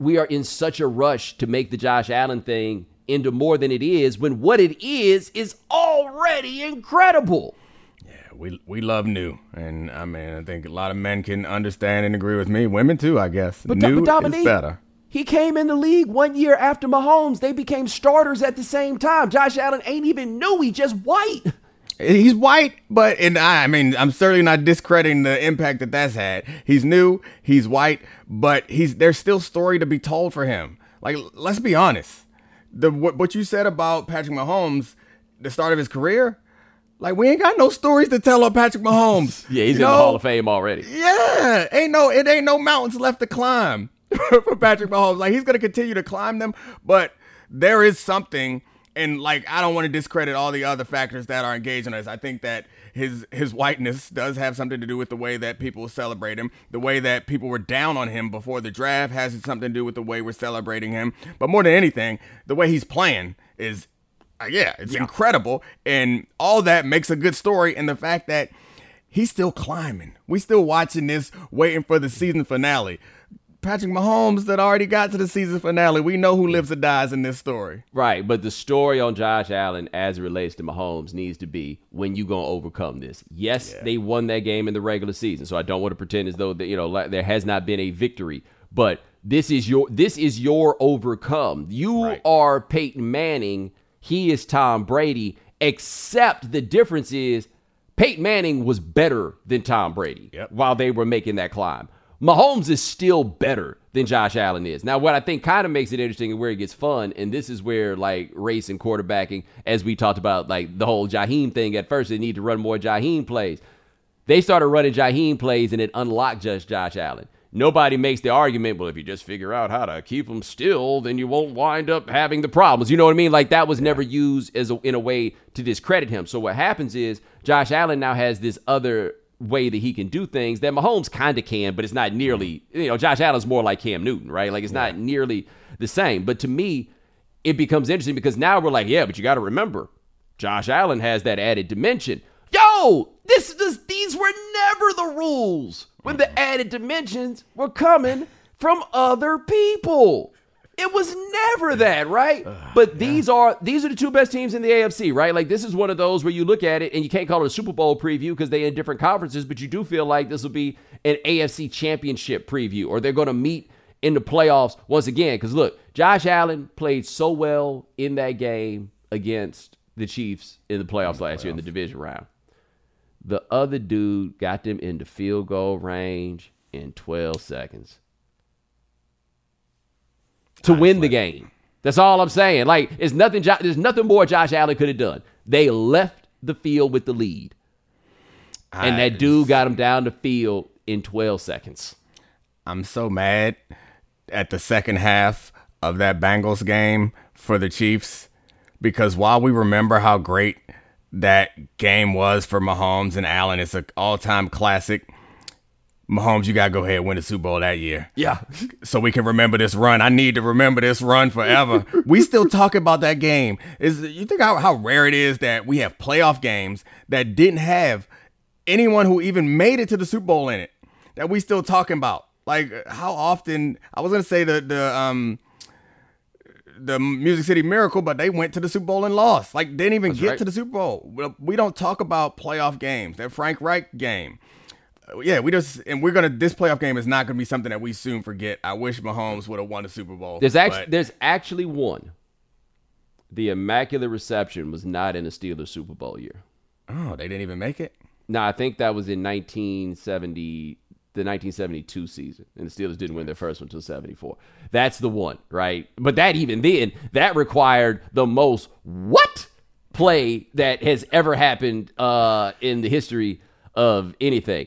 we are in such a rush to make the Josh Allen thing into more than it is when what it is is already incredible. Yeah, we we love new, and I mean I think a lot of men can understand and agree with me. Women too, I guess. But, new but Domonique, is better. He came in the league one year after Mahomes. They became starters at the same time. Josh Allen ain't even new. He just white. He's white, but and I, I mean, I'm certainly not discrediting the impact that that's had. He's new, he's white, but he's there's still story to be told for him. Like, let's be honest. The what, what you said about Patrick Mahomes, the start of his career, Like we ain't got no stories to tell on Patrick Mahomes. Yeah, he's You in the? Hall of Fame already. Yeah, ain't no it ain't no mountains left to climb for Patrick Mahomes. Like he's gonna continue to climb them, but there is something, and like I don't want to discredit all the other factors that are engaging us. I think that his his whiteness does have something to do with the way that people celebrate him, the way that people were down on him before the draft has something to do with the way we're celebrating him. But more than anything, the way he's playing is uh, yeah, it's incredible. And all that makes a good story. And the fact that he's still climbing, we still watching this, waiting for the season finale. Patrick Mahomes that already got to the season finale. We know who lives or dies in this story. Right, but the story on Josh Allen as it relates to Mahomes needs to be when you gonna overcome this. Yes, they won that game in the regular season, so I don't want to pretend as though that you know there has not been a victory. But this is your this is your overcome. You Right. are Peyton Manning. He is Tom Brady. Except the difference is Peyton Manning was better than Tom Brady Yep. while they were making that climb. Mahomes is still better than Josh Allen is. Now, what I think kind of makes it interesting and where it gets fun, and this is where like race and quarterbacking, as we talked about, like the whole Jaheim thing at first, they need to run more Jaheim plays. They started running Jaheim plays and it unlocked just Josh Allen. Nobody makes the argument, well, if you just figure out how to keep him still, then you won't wind up having the problems. You know what I mean? Like that was never used as a, in a way to discredit him. So what happens is Josh Allen now has this other way that he can do things that Mahomes kind of can, but it's not nearly, you know, Josh Allen's more like Cam Newton, right? Like it's not nearly the same. But to me, it becomes interesting because now we're like, yeah, but you got to remember, Josh Allen has that added dimension. Yo, this, this these were never the rules when the added dimensions were coming from other people. It was never that, right? But these are these are the two best teams in the AFC, right? Like this is one of those where you look at it and you can't call it a Super Bowl preview because they're in different conferences, but you do feel like this will be an AFC championship preview or they're going to meet in the playoffs once again. Because look, Josh Allen played so well in that game against the Chiefs in the playoffs last year in the division round. The other dude got them into field goal range in 12 seconds to win the game. That's all I'm saying. Like, it's nothing. There's nothing more Josh Allen could have done. They left the field with the lead, and that dude got him down the field in 12 seconds. I'm so mad at the second half of that Bengals game for the Chiefs because while we remember how great that game was for Mahomes and Allen, it's an all-time classic. Mahomes, you gotta go ahead and win the Super Bowl that year. Yeah. so we can remember this run. I need to remember this run forever. we still talk about that game. Is you think how, how rare it is that we have playoff games that didn't have anyone who even made it to the Super Bowl in it that we still talking about. Like how often I was gonna say the the um the Music City Miracle, but they went to the Super Bowl and lost. Like didn't even get right. to the Super Bowl. We don't talk about playoff games. That Frank Reich game. Yeah, we just and we're gonna. This playoff game is not gonna be something that we soon forget. I wish Mahomes would have won the Super Bowl. There's actually but- there's actually one. The Immaculate Reception was not in a Steelers Super Bowl year. oh, they didn't even make it. No, I think that was in 1970, the 1972 season, and the Steelers didn't win their first one until 74. That's the one, right? But that even then, that required the most what play that has ever happened uh, in the history of anything.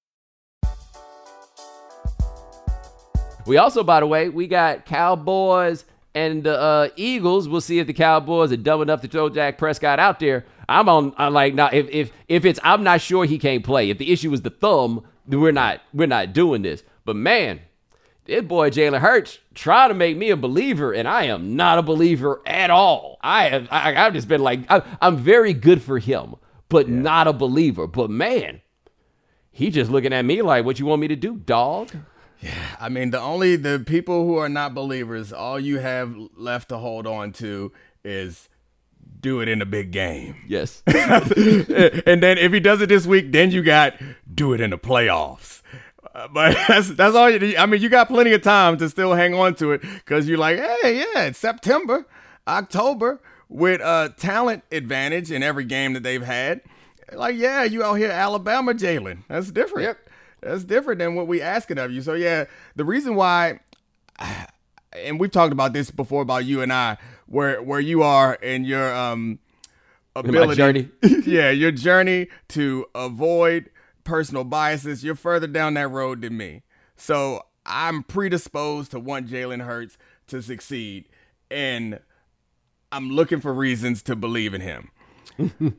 We also, by the way, we got Cowboys and the uh, Eagles. We'll see if the Cowboys are dumb enough to throw Dak Prescott out there. I'm on. I'm like, now if if if it's, I'm not sure he can't play. If the issue is the thumb, we're not we're not doing this. But man, this boy Jalen Hurts trying to make me a believer, and I am not a believer at all. I have I, I've just been like, I, I'm very good for him, but not a believer. But man, he just looking at me like, what you want me to do, dog? I mean, the only the people who are not believers, all you have left to hold on to is do it in a big game. Yes. and then if he does it this week, then you got do it in the playoffs. Uh, but that's that's all you need. I mean, you got plenty of time to still hang on to it because you're like, hey, yeah, it's September, October with a talent advantage in every game that they've had. Like, yeah, you out here Alabama Jalen. That's different. Yep. That's different than what we asking of you. So yeah, the reason why and we've talked about this before about you and I, where where you are and your um ability, yeah, your journey to avoid personal biases. You're further down that road than me, so I'm predisposed to want Jalen Hurts to succeed, and I'm looking for reasons to believe in him.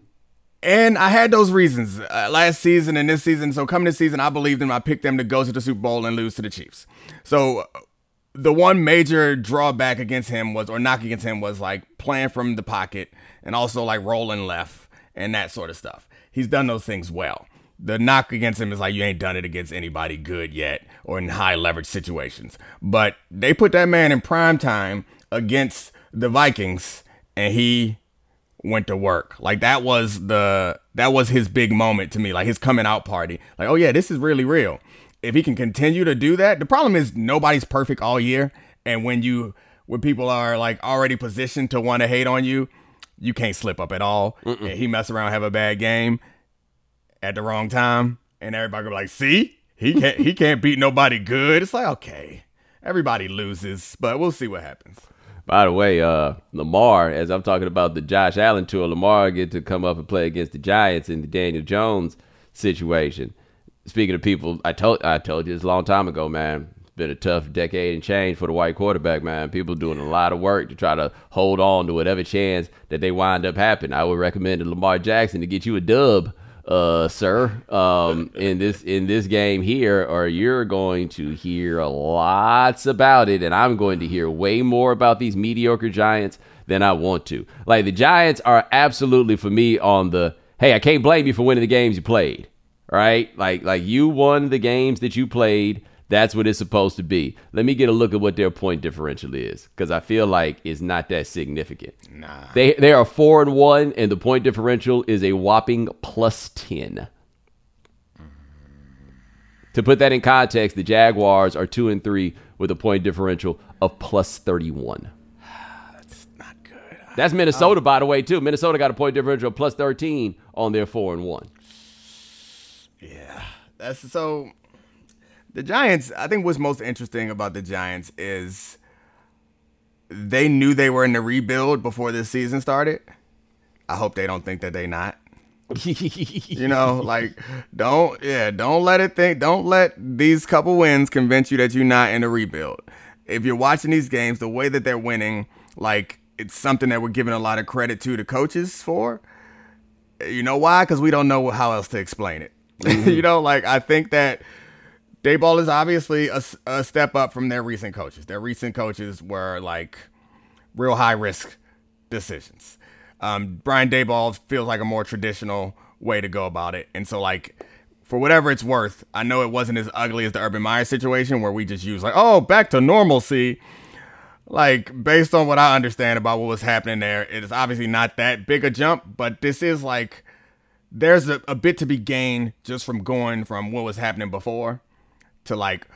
And I had those reasons uh, last season and this season. So coming this season, I believed them. I picked them to go to the Super Bowl and lose to the Chiefs. So the one major drawback against him was, or knock against him was like playing from the pocket and also like rolling left and that sort of stuff. He's done those things well. The knock against him is like you ain't done it against anybody good yet or in high leverage situations. But they put that man in prime time against the Vikings and he went to work. Like that was the that was his big moment to me, like his coming out party. Like, oh yeah, this is really real if he can continue to do that, the problem is nobody's perfect all year. And when you when people are like already positioned to want to hate on you, you can't slip up at all. Mm-mm. And he mess around, have a bad game at the wrong time, and everybody go like, "See, he can't he can't beat nobody good." It's like okay, everybody loses, but we'll see what happens. By the way, uh, Lamar, as I'm talking about the Josh Allen tour, Lamar get to come up and play against the Giants in the Daniel Jones situation speaking of people, I told I told you this a long time ago, man. It's been a tough decade and change for the white quarterback, man. People doing a lot of work to try to hold on to whatever chance that they wind up happening. I would recommend to Lamar Jackson to get you a dub, uh, sir, um, in this in this game here, or you're going to hear lots about it, and I'm going to hear way more about these mediocre Giants than I want to. Like the Giants are absolutely for me on the hey, I can't blame you for winning the games you played right? Like like you won the games that you played. That's what it's supposed to be. Let me get a look at what their point differential is, because I feel like it's not that significant. Nah. They they are four and one, and the point differential is a whopping plus ten. To put that in context, the Jaguars are two and three with a point differential of plus thirty-one. That's not good. That's Minnesota, by the way, too. Minnesota got a point differential of plus thirteen on their four and one. Yeah, that's so. The Giants. I think what's most interesting about the Giants is they knew they were in the rebuild before this season started. I hope they don't think that they not. you know, like don't yeah, don't let it think don't let these couple wins convince you that you're not in a rebuild. If you're watching these games, the way that they're winning, like it's something that we're giving a lot of credit to the coaches for. You know why? Because we don't know how else to explain it. Mm-hmm. you know, like I think that Daboll is obviously a, a step up from their recent coaches. Their recent coaches were like real high risk decisions. Um, Brian Daboll feels like a more traditional way to go about it, and so like for whatever it's worth, I know it wasn't as ugly as the Urban Meyer situation where we just use like, oh, back to normalcy. Like based on what I understand about what was happening there, it is obviously not that big a jump, but this is like there's a, a bit to be gained just from going from what was happening before to like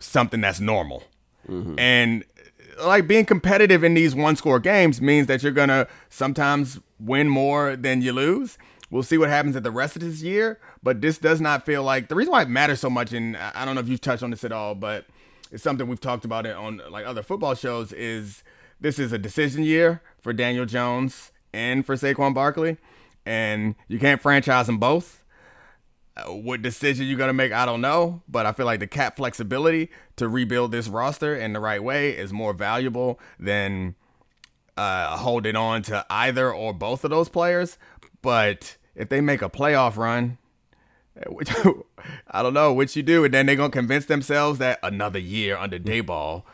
something that's normal. Mm-hmm. And like being competitive in these one score games means that you're going to sometimes win more than you lose. We'll see what happens at the rest of this year, but this does not feel like the reason why it matters so much. And I don't know if you've touched on this at all, but it's something we've talked about it on like other football shows. Is this is a decision year for Daniel Jones and for Saquon Barkley? and you can't franchise them both. What decision you're gonna make, I don't know, but I feel like the cap flexibility to rebuild this roster in the right way is more valuable than uh, holding on to either or both of those players. But if they make a playoff run, which, I don't know what you do, and then they're gonna convince themselves that another year under Daboll,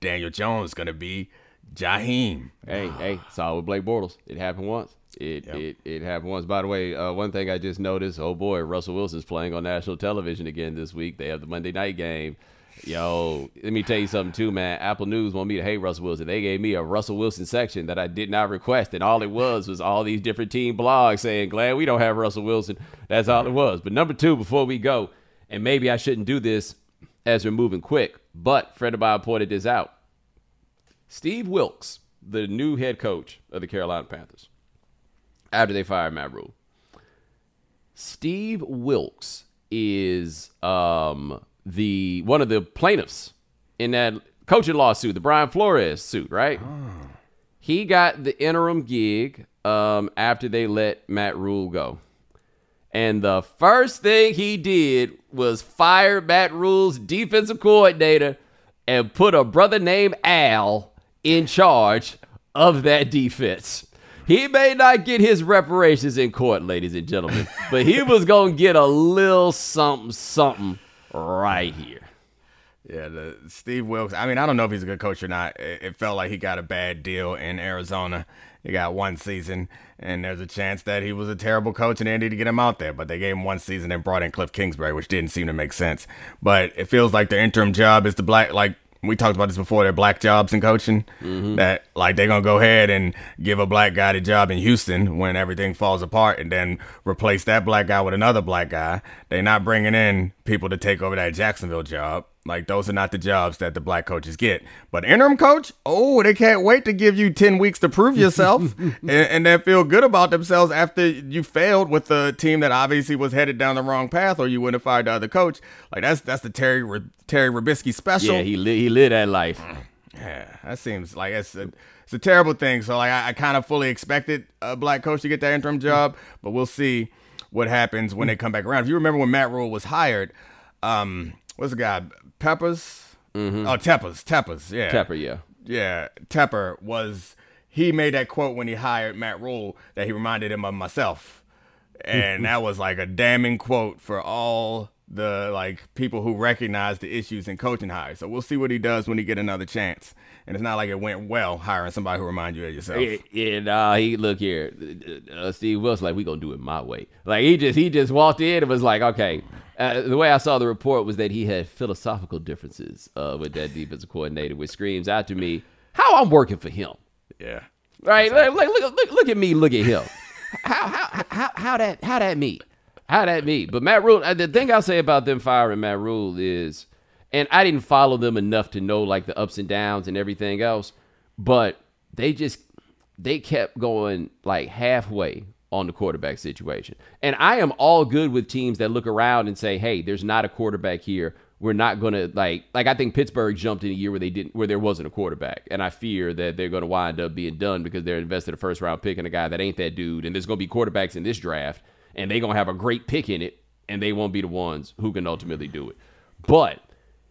Daniel Jones is gonna be Jaheim. Hey, hey, saw with Blake Bortles. It happened once. It, yep. it it happened once. By the way, uh, one thing I just noticed. Oh boy, Russell Wilson's playing on national television again this week. They have the Monday night game, Yo, let me tell you something too, man. Apple News want me to hate Russell Wilson. They gave me a Russell Wilson section that I did not request, and all it was was all these different team blogs saying, "Glad we don't have Russell Wilson." That's all it was. But number two, before we go, and maybe I shouldn't do this as we're moving quick, but Fred of mine pointed this out. Steve Wilks, the new head coach of the Carolina Panthers, after they fired Matt Rhule. Steve Wilks is um, the one of the plaintiffs in that coaching lawsuit, the Brian Flores suit, right? He got the interim gig um, after they let Matt Rhule go. And the first thing he did was fire Matt Rhule's defensive coordinator and put a brother named Al in charge of that defense. He may not get his reparations in court, ladies and gentlemen, but he was going to get a little something, something right here. Yeah, the Steve Wilks. I mean, I don't know if he's a good coach or not. It, it felt like he got a bad deal in Arizona. He got one season, and there's a chance that he was a terrible coach and they needed to get him out there. But they gave him one season and brought in Cliff Kingsbury, which didn't seem to make sense. But it feels like the interim job is the black like we talked about this before. They're black jobs in coaching. Mm-hmm. That like they're gonna go ahead and give a black guy the job in Houston when everything falls apart, and then replace that black guy with another black guy. They're not bringing in people to take over that Jacksonville job. Like those are not the jobs that the black coaches get. But interim coach, oh, they can't wait to give you ten weeks to prove yourself and, and then feel good about themselves after you failed with the team that obviously was headed down the wrong path, or you wouldn't have fired the other coach. Like that's that's the Terry Terry Robiskie special. Yeah, he li- he lived that life. Yeah, that seems like it's a it's a terrible thing. So like I, I kind of fully expected a black coach to get that interim job, but we'll see what happens when they come back around. If you remember when Matt Rhule was hired, um, what's the guy? Peppers? Mm-hmm. Oh, Teppers, Teppers, yeah. Tepper, yeah. Yeah, Tepper was he made that quote when he hired Matt Rhule that he reminded him of myself. And that was like a damning quote for all the like people who recognize the issues in coaching hires. So we'll see what he does when he get another chance. And it's not like it went well hiring somebody who reminds you of yourself. Yeah, nah, he look here. Uh, Steve Wilson like we gonna do it my way. Like he just he just walked in and was like, okay. Uh, the way I saw the report was that he had philosophical differences uh, with that defensive coordinator, which screams out to me how I'm working for him. Yeah. Right? Like, like, look, look, look at me, look at him. how, how, how, how that, how that me? How that me? But Matt Rhule, uh, the thing I'll say about them firing Matt Rhule is, and I didn't follow them enough to know like the ups and downs and everything else, but they just they kept going like halfway on the quarterback situation. And I am all good with teams that look around and say, "Hey, there's not a quarterback here. We're not going to like like I think Pittsburgh jumped in a year where they didn't where there wasn't a quarterback. And I fear that they're going to wind up being done because they're invested a first round pick in a guy that ain't that dude and there's going to be quarterbacks in this draft and they're going to have a great pick in it and they won't be the ones who can ultimately do it. But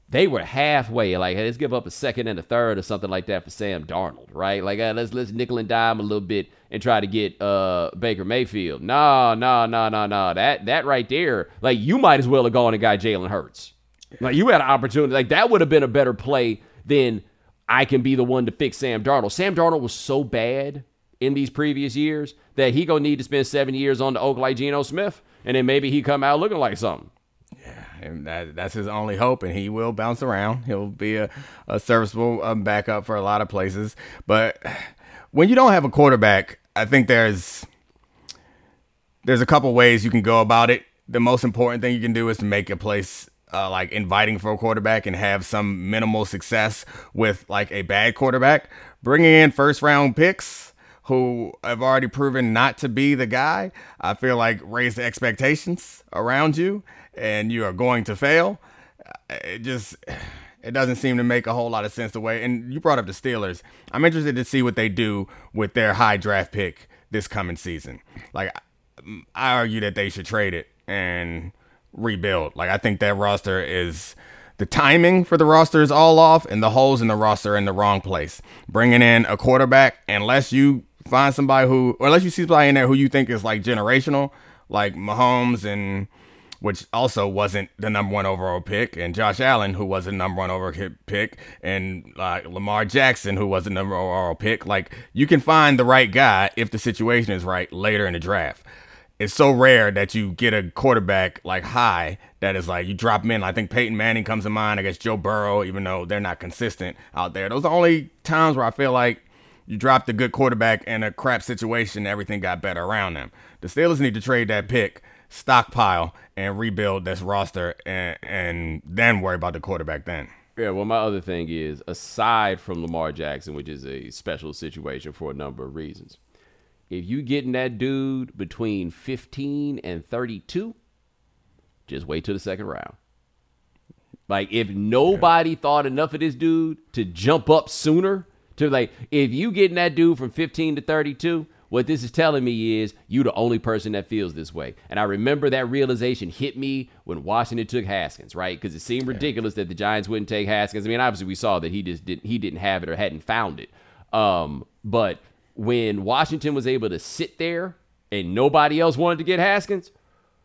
they were halfway, like let's give up a second and a third or something like that for Sam Darnold, right? Like let's let's nickel and dime a little bit and try to get uh, Baker Mayfield. No, no, no, no, no. That that right there, like you might as well have gone and got Jalen Hurts. Like you had an opportunity, like that would have been a better play than I can be the one to fix Sam Darnold. Sam Darnold was so bad in these previous years that he gonna need to spend seven years on the oak like Geno Smith, and then maybe he come out looking like something. Yeah, and that that's his only hope. And he will bounce around. He'll be a, a serviceable um, backup for a lot of places. But when you don't have a quarterback, I think there's there's a couple ways you can go about it. The most important thing you can do is to make a place uh, like inviting for a quarterback and have some minimal success with like a bad quarterback. Bringing in first round picks who have already proven not to be the guy, I feel like raise the expectations around you and you are going to fail. It just it doesn't seem to make a whole lot of sense the way and you brought up the Steelers. I'm interested to see what they do with their high draft pick this coming season. Like I argue that they should trade it and rebuild. Like I think that roster is the timing for the roster is all off and the holes in the roster are in the wrong place. Bringing in a quarterback unless you find somebody who or unless you see somebody in there who you think is like generational, like Mahomes and which also wasn't the number one overall pick, and Josh Allen, who was the number one overall pick, and uh, Lamar Jackson, who was the number one overall pick. Like you can find the right guy if the situation is right later in the draft. it's so rare that you get a quarterback like high that is like you drop him in. I think Peyton Manning comes to mind. I guess Joe Burrow, even though they're not consistent out there. Those are the only times where I feel like you dropped a good quarterback in a crap situation, everything got better around them. The Steelers need to trade that pick, stockpile, and rebuild this roster, and, and then worry about the quarterback then. Yeah, well, my other thing is aside from Lamar Jackson, which is a special situation for a number of reasons, if you getting that dude between 15 and 32, just wait till the second round. Like, if nobody yeah. thought enough of this dude to jump up sooner, to like, if you getting that dude from 15 to 32, what this is telling me is you the only person that feels this way. And I remember that realization hit me when Washington took Haskins, right? Because it seemed ridiculous that the Giants wouldn't take Haskins. I mean, obviously we saw that he just didn't he didn't have it or hadn't found it. Um, but when Washington was able to sit there and nobody else wanted to get Haskins,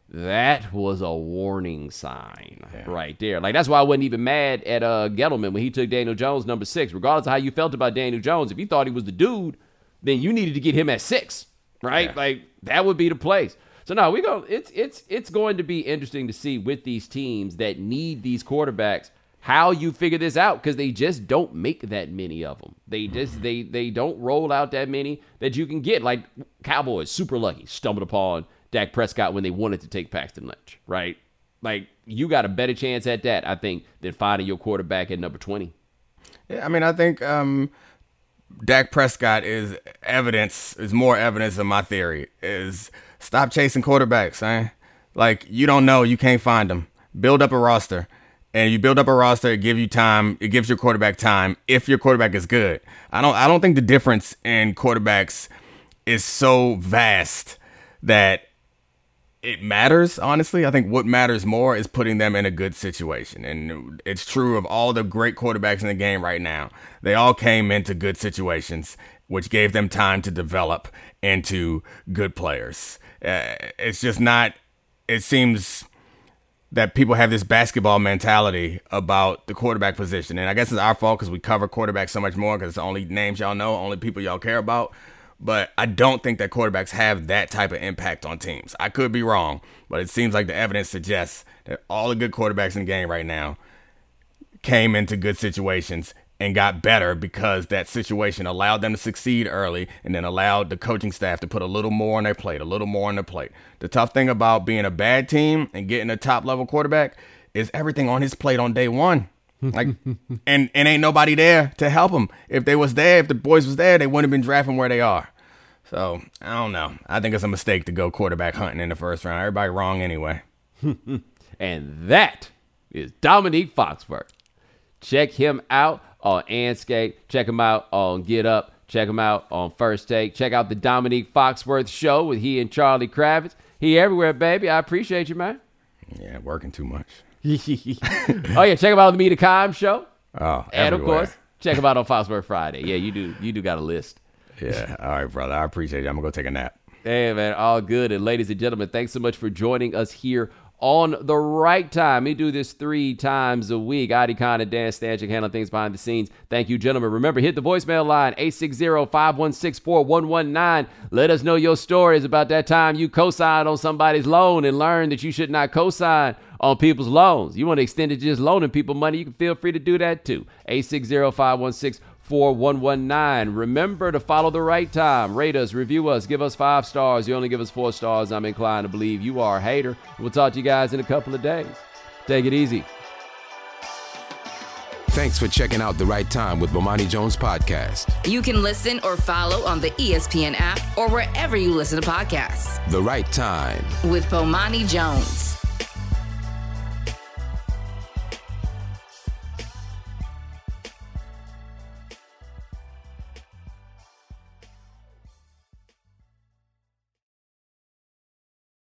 that was a warning sign yeah. right there. Like that's why I wasn't even mad at uh Gettleman when he took Daniel Jones number six. Regardless of how you felt about Daniel Jones, if you thought he was the dude, then you needed to get him at six, right? Yeah. Like that would be the place. So now we go. It's it's it's going to be interesting to see with these teams that need these quarterbacks how you figure this out because they just don't make that many of them. They just they they don't roll out that many that you can get. Like Cowboys, super lucky, stumbled upon Dak Prescott when they wanted to take Paxton Lynch, right? Like you got a better chance at that, I think, than finding your quarterback at number twenty. Yeah, I mean, I think um, Dak Prescott is evidence, is more evidence of my theory. Is stop chasing quarterbacks, man. Like you don't know, you can't find them. Build up a roster, and you build up a roster. It gives you time. It gives your quarterback time if your quarterback is good. I don't. I don't think the difference in quarterbacks is so vast that it matters, honestly. I think what matters more is putting them in a good situation. And it's true of all the great quarterbacks in the game right now. They all came into good situations, which gave them time to develop into good players. Uh, it's just not, it seems that people have this basketball mentality about the quarterback position. And I guess it's our fault because we cover quarterbacks so much more because it's the only names y'all know, only people y'all care about but I don't think that quarterbacks have that type of impact on teams. I could be wrong, but it seems like the evidence suggests that all the good quarterbacks in the game right now came into good situations and got better because that situation allowed them to succeed early and then allowed the coaching staff to put a little more on their plate, a little more on their plate. The tough thing about being a bad team and getting a top level quarterback is everything on his plate on day one. Like, and and ain't nobody there to help them. If they was there, if the boys was there, they wouldn't have been drafting where they are. So I don't know. I think it's a mistake to go quarterback hunting in the first round. Everybody wrong anyway. and that is Domonique Foxworth. Check him out on Andscape. Check him out on Get Up. Check him out on First Take. Check out the Domonique Foxworth show with he and Charlie Kravitz. He everywhere, baby. I appreciate you, man. Yeah, working too much. Oh yeah, check him out on the Mina Kimes show. Oh, and of course, check him out on Foxworth Friday. Yeah, you do. You do got a list. Yeah. All right, brother. I appreciate you. I'm gonna go take a nap. Hey man, all good. And ladies and gentlemen, thanks so much for joining us here on the right time. We do this three times a week. Adi Khan and Dan Stanchik handling things behind the scenes. Thank you, gentlemen. Remember, hit the voicemail line, 860-516-4119. Let us know your stories about that time you co-signed on somebody's loan and learned that you should not co-sign on people's loans. You want to extend it just loaning people money, you can feel free to do that too. 860-516-4119. Remember to follow the right time. Rate us, review us, give us five stars. You only give us four stars. I'm inclined to believe you are a hater. We'll talk to you guys in a couple of days. Take it easy. Thanks for checking out The Right Time with Bomani Jones podcast. You can listen or follow on the ESPN app or wherever you listen to podcasts. The Right Time with Bomani Jones.